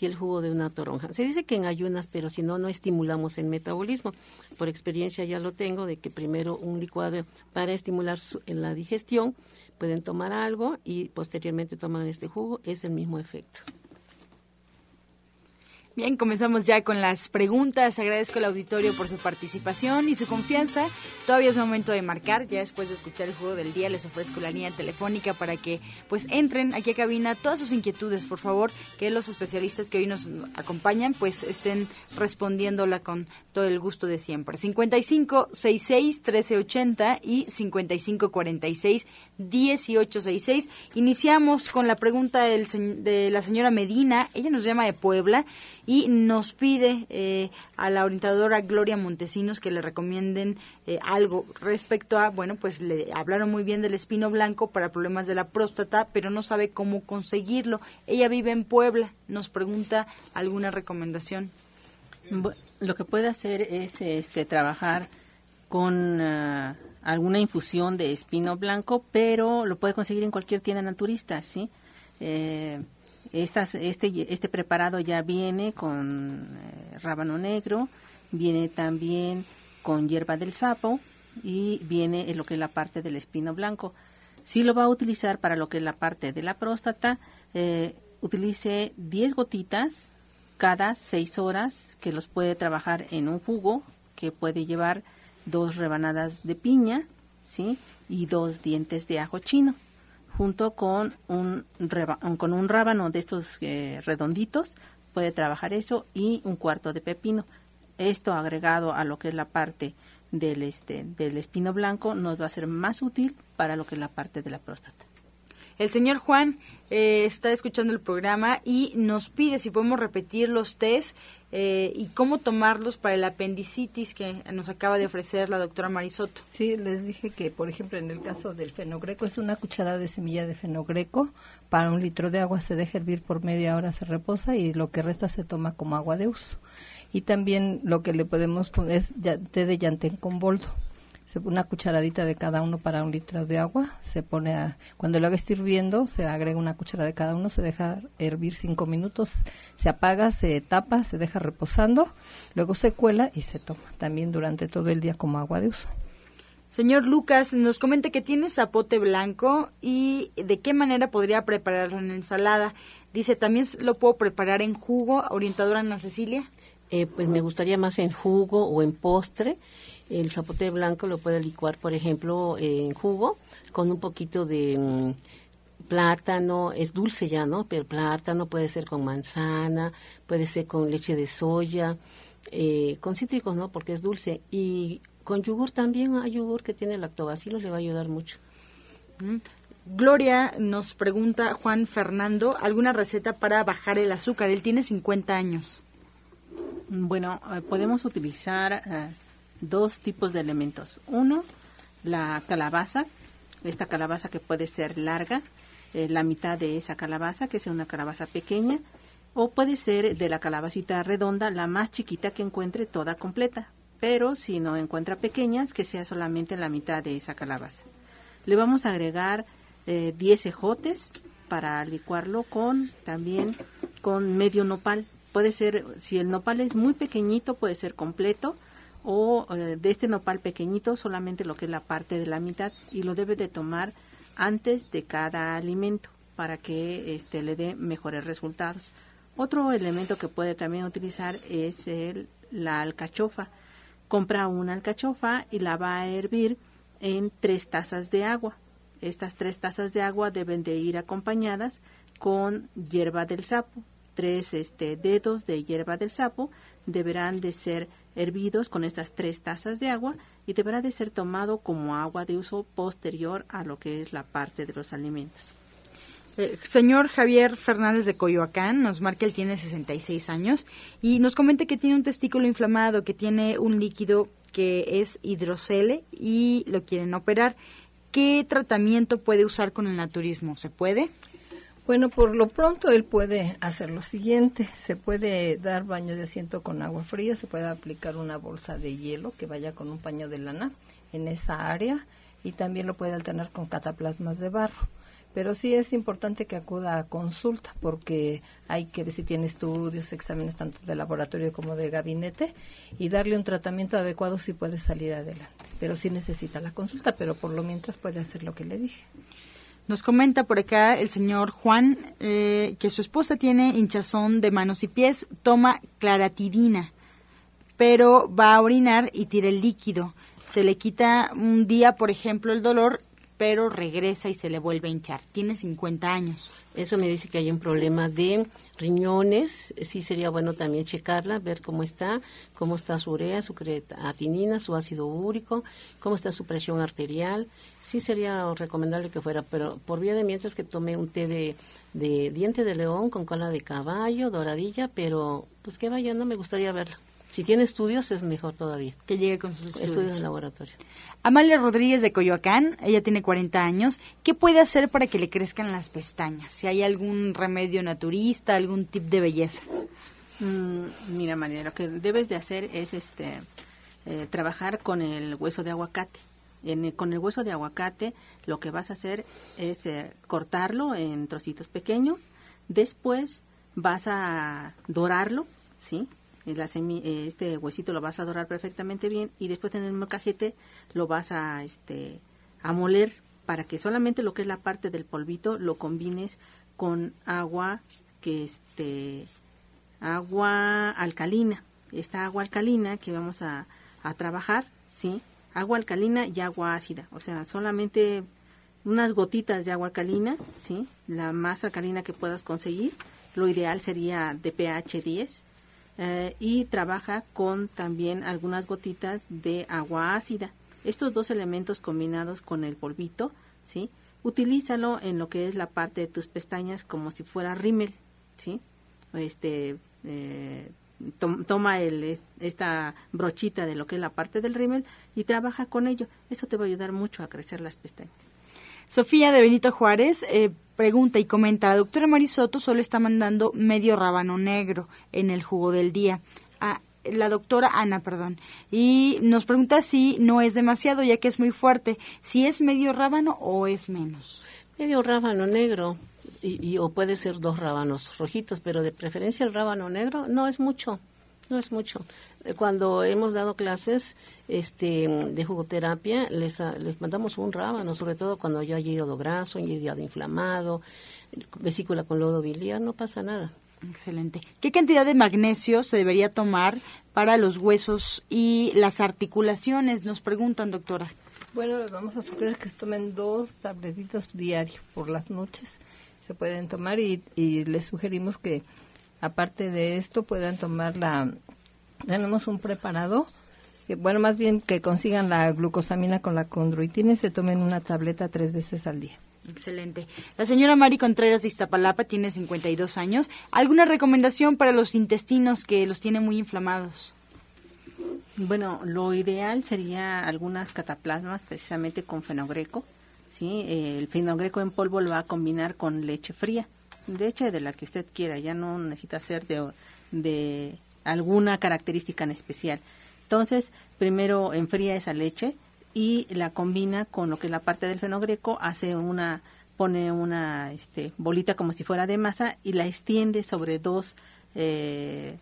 y el jugo de una toronja. Se dice que en ayunas, pero si no, no estimulamos el metabolismo. Por experiencia ya lo tengo de que primero un licuado para estimular en la digestión, pueden tomar algo y posteriormente toman este jugo, es el mismo efecto. Bien, comenzamos ya con las preguntas. Agradezco al auditorio por su participación y su confianza. Todavía es momento de marcar. Ya después de escuchar el juego del día, les ofrezco la línea telefónica para que pues entren aquí a cabina todas sus inquietudes, por favor, que los especialistas que hoy nos acompañan pues estén respondiéndola con todo el gusto de siempre. 55 66 1380 y 55 46 1866. Iniciamos con la pregunta del, de la señora Medina. Ella nos llama de Puebla y nos pide eh, a la orientadora Gloria Montesinos que le recomienden eh, algo respecto a, bueno, pues le hablaron muy bien del espino blanco para problemas de la próstata, pero no sabe cómo conseguirlo. Ella vive en Puebla, nos pregunta alguna recomendación. Lo que puede hacer es este trabajar con ah, alguna infusión de espino blanco, pero lo puede conseguir en cualquier tienda naturista, ¿sí? Eh, este, este preparado ya viene con eh, rábano negro, viene también con hierba del sapo y viene en lo que es la parte del espino blanco. Si lo va a utilizar para lo que es la parte de la próstata, eh, utilice 10 gotitas cada 6 horas que los puede trabajar en un jugo que puede llevar dos rebanadas de piña, ¿sí? Y dos dientes de ajo chino junto con un, con un rábano de estos eh, redonditos, puede trabajar eso y un cuarto de pepino. Esto agregado a lo que es la parte del, este, del espino blanco nos va a ser más útil para lo que es la parte de la próstata. El señor Juan eh, está escuchando el programa y nos pide si podemos repetir los test eh, y cómo tomarlos para el apendicitis que nos acaba de ofrecer la doctora Marisoto. Sí, les dije que, por ejemplo, en el caso del fenogreco, es una cucharada de semilla de fenogreco. Para un litro de agua se deja hervir por media hora, se reposa y lo que resta se toma como agua de uso. Y también lo que le podemos poner es té de llantén con boldo una cucharadita de cada uno para un litro de agua, se pone a, cuando lo haga esté hirviendo, se agrega una cucharada de cada uno, se deja hervir cinco minutos, se apaga, se tapa, se deja reposando, luego se cuela y se toma también durante todo el día como agua de uso. Señor Lucas, nos comenta que tiene zapote blanco y de qué manera podría prepararlo en ensalada. Dice, ¿también lo puedo preparar en jugo, orientadora Ana Cecilia? Eh, pues me gustaría más en jugo o en postre el zapote blanco lo puede licuar, por ejemplo, en jugo con un poquito de mm, plátano, es dulce ya, ¿no? Pero plátano puede ser con manzana, puede ser con leche de soya, eh, con cítricos, ¿no? Porque es dulce. Y con yogur también, hay yogur que tiene lactobacilos, le va a ayudar mucho. Mm. Gloria nos pregunta, Juan Fernando, ¿alguna receta para bajar el azúcar? Él tiene 50 años. Bueno, eh, podemos utilizar... Eh, dos tipos de elementos. Uno, la calabaza, esta calabaza que puede ser larga, eh, la mitad de esa calabaza, que sea una calabaza pequeña, o puede ser de la calabacita redonda, la más chiquita que encuentre toda completa, pero si no encuentra pequeñas, que sea solamente la mitad de esa calabaza. Le vamos a agregar 10 eh, ejotes para licuarlo con también con medio nopal. Puede ser, si el nopal es muy pequeñito, puede ser completo, o eh, de este nopal pequeñito solamente lo que es la parte de la mitad y lo debe de tomar antes de cada alimento para que este le dé mejores resultados. Otro elemento que puede también utilizar es el, la alcachofa. Compra una alcachofa y la va a hervir en tres tazas de agua. Estas tres tazas de agua deben de ir acompañadas con hierba del sapo. Tres este, dedos de hierba del sapo deberán de ser hervidos con estas tres tazas de agua y deberá de ser tomado como agua de uso posterior a lo que es la parte de los alimentos. Eh, señor Javier Fernández de Coyoacán nos marca él tiene 66 años y nos comenta que tiene un testículo inflamado, que tiene un líquido que es hidrocele y lo quieren operar. ¿Qué tratamiento puede usar con el naturismo? ¿Se puede? Bueno, por lo pronto él puede hacer lo siguiente, se puede dar baño de asiento con agua fría, se puede aplicar una bolsa de hielo que vaya con un paño de lana en esa área y también lo puede alternar con cataplasmas de barro. Pero sí es importante que acuda a consulta porque hay que ver si tiene estudios, exámenes tanto de laboratorio como de gabinete y darle un tratamiento adecuado si puede salir adelante. Pero sí necesita la consulta, pero por lo mientras puede hacer lo que le dije. Nos comenta por acá el señor Juan eh, que su esposa tiene hinchazón de manos y pies, toma claratidina, pero va a orinar y tira el líquido. Se le quita un día, por ejemplo, el dolor pero regresa y se le vuelve a hinchar. Tiene 50 años. Eso me dice que hay un problema de riñones. Sí sería bueno también checarla, ver cómo está, cómo está su urea, su creatinina, su ácido úrico, cómo está su presión arterial. Sí sería recomendable que fuera, pero por vía de mientras que tome un té de, de diente de león con cola de caballo, doradilla, pero pues que vaya, no me gustaría verla. Si tiene estudios es mejor todavía. Que llegue con sus estudios. Estudios de laboratorio. Amalia Rodríguez de Coyoacán, ella tiene 40 años. ¿Qué puede hacer para que le crezcan las pestañas? Si hay algún remedio naturista, algún tip de belleza. Mm, mira, María, lo que debes de hacer es este eh, trabajar con el hueso de aguacate. con el hueso de aguacate lo que vas a hacer es eh, cortarlo en trocitos pequeños. Después vas a dorarlo, ¿sí? La eh, este huesito lo vas a dorar perfectamente bien y después en el molcajete lo vas a este a moler para que solamente lo que es la parte del polvito lo combines con agua que este agua alcalina. Esta agua alcalina que vamos a, a trabajar sí agua alcalina y agua ácida. O sea solamente unas gotitas de agua alcalina sí la más alcalina que puedas conseguir. Lo ideal sería de pH 10 eh, y trabaja con también algunas gotitas de agua ácida. Estos dos elementos combinados con el polvito, ¿sí? Utilízalo en lo que es la parte de tus pestañas como si fuera rímel, ¿sí? Este, eh, toma el, esta brochita de lo que es la parte del rímel y trabaja con ello. Esto te va a ayudar mucho a crecer las pestañas. Sofía de Benito Juárez eh, pregunta y comenta, doctora Marisoto solo está mandando medio rábano negro en el jugo del día. Ah, la doctora Ana, perdón, y nos pregunta si no es demasiado, ya que es muy fuerte, si es medio rábano o es menos. Medio rábano negro, y, o puede ser dos rábanos rojitos, pero de preferencia el rábano negro no es mucho no es mucho. Eh, cuando hemos dado clases este, de jugoterapia, les, les mandamos un rábano, sobre todo cuando ya hay hígado graso, hígado inflamado, vesícula con lodo biliar, no pasa nada. Excelente. ¿Qué cantidad de magnesio se debería tomar para los huesos y las articulaciones? Nos preguntan, doctora. Bueno, les vamos a sugerir que se tomen dos tabletitas diario por las noches. Se pueden tomar y, y les sugerimos que aparte de esto puedan tomar la tenemos un preparado que, bueno más bien que consigan la glucosamina con la condroitina y se tomen una tableta tres veces al día Excelente. La señora Mari Contreras de Iztapalapa tiene 52 años. ¿Alguna recomendación para los intestinos que los tiene muy inflamados? Bueno, lo ideal sería algunas cataplasmas precisamente con fenogreco. ¿sí? el fenogreco en polvo lo va a combinar con leche fría leche de la que usted quiera, ya no necesita ser de, de alguna característica en especial. Entonces, primero enfría esa leche y la combina con lo que es la parte del fenogreco, hace una pone una este, bolita como si fuera de masa y la extiende sobre dos, eh,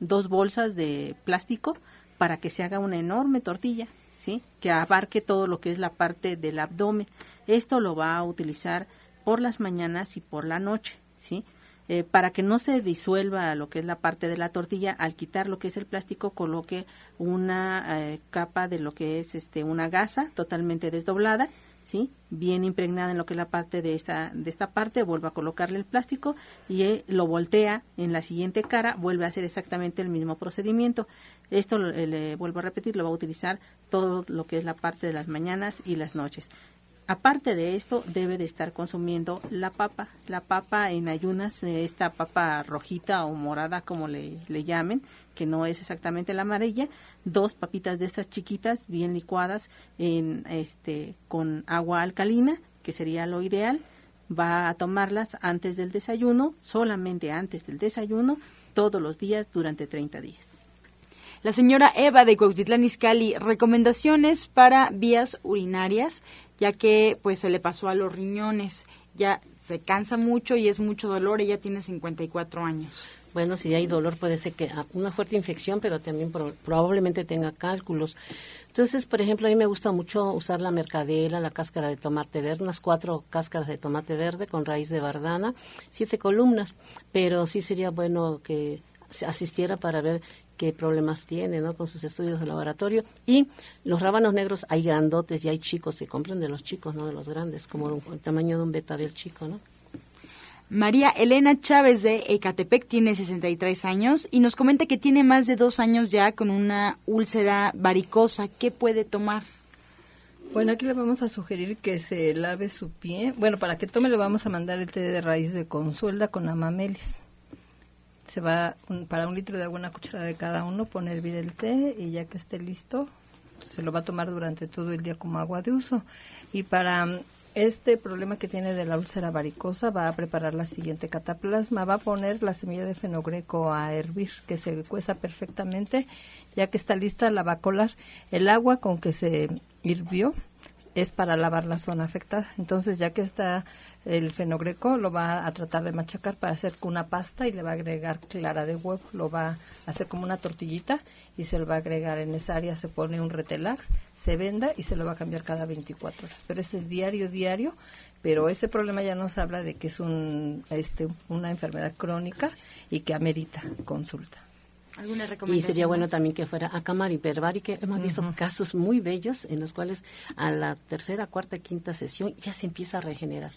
dos bolsas de plástico para que se haga una enorme tortilla, ¿sí? Que abarque todo lo que es la parte del abdomen. Esto lo va a utilizar por las mañanas y por la noche. ¿sí? Eh, para que no se disuelva lo que es la parte de la tortilla, al quitar lo que es el plástico, coloque una eh, capa de lo que es este una gasa totalmente desdoblada, ¿sí? Bien impregnada en lo que es la parte de esta de esta parte, vuelve a colocarle el plástico y eh, lo voltea en la siguiente cara, vuelve a hacer exactamente el mismo procedimiento. Esto le vuelvo a repetir, lo va a utilizar todo lo que es la parte de las mañanas y las noches. Aparte de esto, debe de estar consumiendo la papa. La papa en ayunas, eh, esta papa rojita o morada, como le, le llamen, que no es exactamente la amarilla, dos papitas de estas chiquitas, bien licuadas, en, este, con agua alcalina, que sería lo ideal. Va a tomarlas antes del desayuno, solamente antes del desayuno, todos los días durante 30 días. La señora Eva de Cuautitlán Izcalli, recomendaciones para vías urinarias ya que pues se le pasó a los riñones ya se cansa mucho y es mucho dolor, ella tiene 54 años. Bueno, si hay dolor puede ser que una fuerte infección, pero también probablemente tenga cálculos. Entonces, por ejemplo, a mí me gusta mucho usar la mercadela, la cáscara de tomate verde, unas cuatro cáscaras de tomate verde con raíz de bardana, siete columnas, pero sí sería bueno que asistiera para ver qué problemas tiene ¿no? con sus estudios de laboratorio. Y los rábanos negros hay grandotes y hay chicos, se compran de los chicos, no de los grandes, como el tamaño de un betabel chico, ¿no? María Elena Chávez de Ecatepec tiene 63 años y nos comenta que tiene más de dos años ya con una úlcera varicosa. ¿Qué puede tomar? Bueno, aquí le vamos a sugerir que se lave su pie. Bueno, para que tome le vamos a mandar el té de raíz de consuelda con amamelis. Se va para un litro de agua, una cucharada de cada uno, pone a hervir el té y ya que esté listo, se lo va a tomar durante todo el día como agua de uso. Y para este problema que tiene de la úlcera varicosa va a preparar la siguiente cataplasma. Va a poner la semilla de fenogreco a hervir, que se cueza perfectamente. Ya que está lista, la va a colar. El agua con que se hirvió es para lavar la zona afectada. Entonces, ya que está el fenogreco, lo va a tratar de machacar para hacer una pasta y le va a agregar clara de huevo. Lo va a hacer como una tortillita y se lo va a agregar en esa área. Se pone un retelax, se venda y se lo va a cambiar cada 24 horas. Pero ese es diario, diario. Pero ese problema ya nos habla de que es un, este, una enfermedad crónica y que amerita consulta. Y sería bueno también que fuera a y que hemos visto casos muy bellos en los cuales a la tercera, cuarta, quinta sesión ya se empieza a regenerar.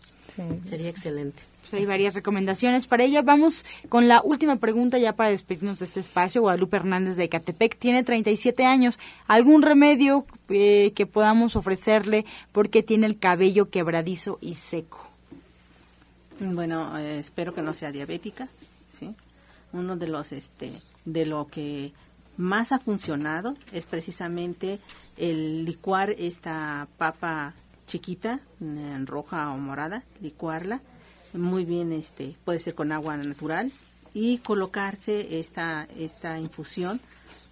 sería excelente. Pues hay varias recomendaciones para ella. Vamos con la última pregunta ya para despedirnos de este espacio. Guadalupe Hernández de Ecatepec tiene 37 años. ¿Algún remedio eh, que podamos ofrecerle porque tiene el cabello quebradizo y seco? Bueno, eh, espero que no sea diabética, ¿sí? Uno de los este de lo que más ha funcionado es precisamente el licuar esta papa chiquita, en roja o morada, licuarla muy bien, este, puede ser con agua natural y colocarse esta esta infusión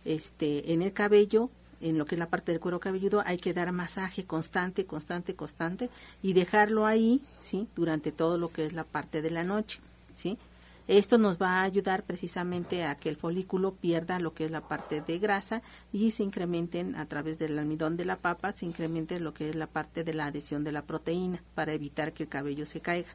este en el cabello en lo que es la parte del cuero cabelludo hay que dar masaje constante, constante, constante y dejarlo ahí, ¿sí? Durante todo lo que es la parte de la noche, ¿sí? Esto nos va a ayudar precisamente a que el folículo pierda lo que es la parte de grasa y se incrementen a través del almidón de la papa, se incremente lo que es la parte de la adhesión de la proteína para evitar que el cabello se caiga.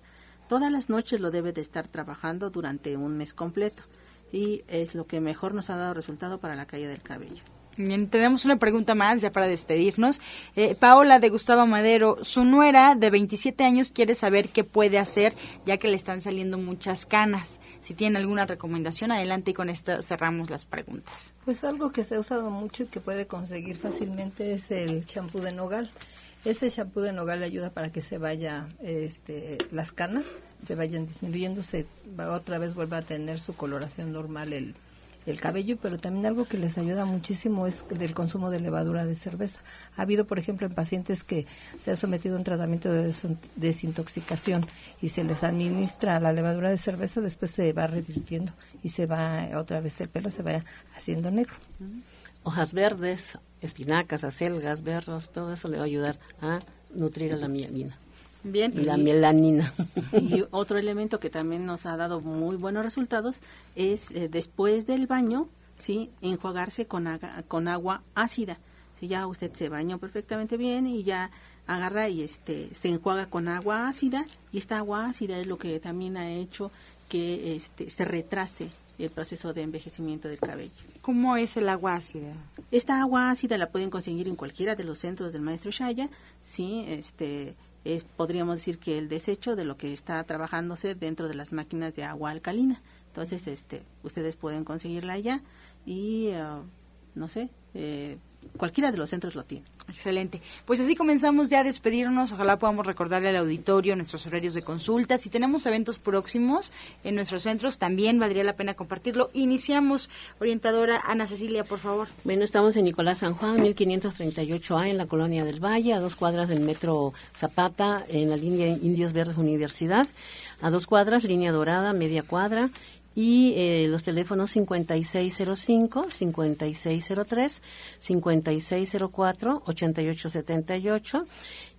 Todas las noches lo debe de estar trabajando durante un mes completo y es lo que mejor nos ha dado resultado para la caída del cabello. Bien, tenemos una pregunta más ya para despedirnos. Eh, Paola de Gustavo Madero, su nuera de 27 años quiere saber qué puede hacer ya que le están saliendo muchas canas. Si tiene alguna recomendación, adelante y con esta cerramos las preguntas. Pues algo que se ha usado mucho y que puede conseguir fácilmente es el champú de nogal. Este champú de nogal ayuda para que se vaya este, las canas, se vayan disminuyendo, se otra vez vuelva a tener su coloración normal el, el cabello, pero también algo que les ayuda muchísimo es el consumo de levadura de cerveza. Ha habido, por ejemplo, en pacientes que se ha sometido a un tratamiento de desintoxicación y se les administra la levadura de cerveza, después se va revirtiendo y se va otra vez el pelo se va haciendo negro. Hojas verdes, espinacas, acelgas, berros, todo eso le va a ayudar a nutrir a la mielina. Bien. Y la melanina. *laughs* Y *laughs* otro elemento que también nos ha dado muy buenos resultados es eh, después del baño, ¿sí? Enjuagarse con, con agua ácida. Si ya usted se bañó perfectamente bien y ya agarra y este se enjuaga con agua ácida y esta agua ácida es lo que también ha hecho que este se retrase el proceso de envejecimiento del cabello. ¿Cómo es el agua ácida? Esta agua ácida la pueden conseguir en cualquiera de los centros del maestro Shaya, sí, este es, podríamos decir que el desecho de lo que está trabajándose dentro de las máquinas de agua alcalina. Entonces, este, ustedes pueden conseguirla allá y, eh, no sé, eh, cualquiera de los centros lo tiene. Excelente. Pues así comenzamos ya a despedirnos. Ojalá podamos recordarle al auditorio nuestros horarios de consulta. Si tenemos eventos próximos en nuestros centros, también valdría la pena compartirlo. Iniciamos, orientadora Ana Cecilia, por favor. Bueno, estamos en Nicolás San Juan, 1538A, en la Colonia del Valle, a dos cuadras del Metro Zapata, en la línea Indios Verdes Universidad. A dos cuadras, línea dorada, media cuadra y eh, los teléfonos 5605, 5603, 5604, 8878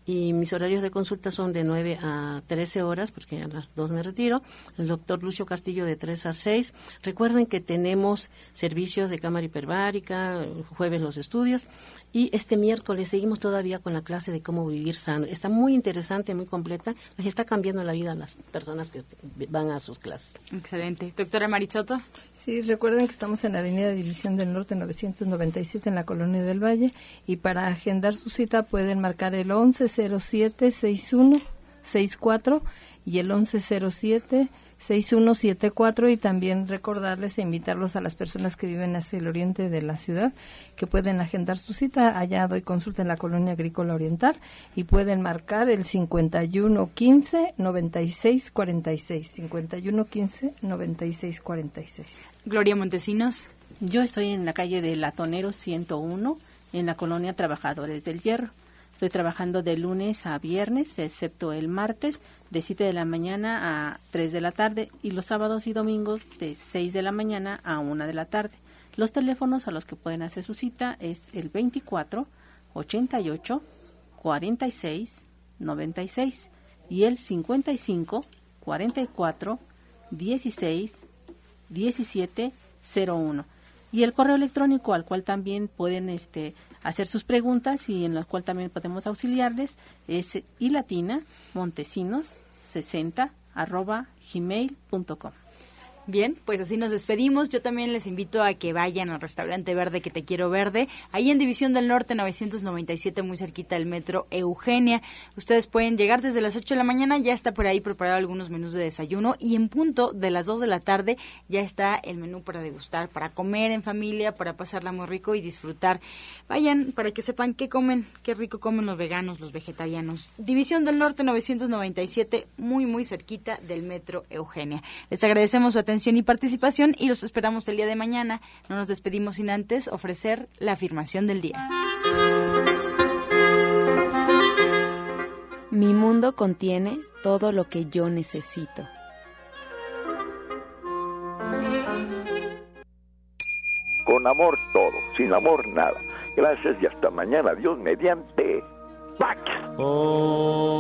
y mis horarios de consulta son de 9 a 13 horas, porque a las 2 me retiro. El doctor Lucio Castillo de 3 a 6. Recuerden que tenemos servicios de cámara hiperbárica, jueves los estudios, y este miércoles seguimos todavía con la clase de cómo vivir sano. Está muy interesante, muy completa, está cambiando la vida a las personas que van a sus clases. Excelente. Doctora Marichoto. Sí, recuerden que estamos en la Avenida División del Norte 997 en la Colonia del Valle, y para agendar su cita pueden marcar el 11 076164 y el 1107 6174 y también recordarles e invitarlos a las personas que viven hacia el oriente de la ciudad que pueden agendar su cita. Allá doy consulta en la colonia agrícola oriental y pueden marcar el 5115 9646 5115 9646. Gloria Montesinos. Yo estoy en la calle de Latonero 101 en la colonia Trabajadores del Hierro. Estoy trabajando de lunes a viernes, excepto el martes, de 7 de la mañana a 3 de la tarde y los sábados y domingos de 6 de la mañana a 1 de la tarde. Los teléfonos a los que pueden hacer su cita es el 24 88 46 96 y el 55 44 16 17 01 y el correo electrónico al cual también pueden este hacer sus preguntas y en la cual también podemos auxiliarles es ilatina montesinos 60 arroba gmail.com. Bien, pues así nos despedimos. Yo también les invito a que vayan al restaurante verde que te quiero verde, ahí en División del Norte 997, muy cerquita del metro Eugenia. Ustedes pueden llegar desde las 8 de la mañana, ya está por ahí preparado algunos menús de desayuno y en punto de las 2 de la tarde ya está el menú para degustar, para comer en familia, para pasarla muy rico y disfrutar. Vayan para que sepan qué comen, qué rico comen los veganos, los vegetarianos. División del Norte 997, muy muy cerquita del metro Eugenia. Les agradecemos su atención y participación y los esperamos el día de mañana. No nos despedimos sin antes ofrecer la afirmación del día. Mi mundo contiene todo lo que yo necesito. Con amor todo, sin amor nada. Gracias y hasta mañana. Dios mediante. Pax. Oh.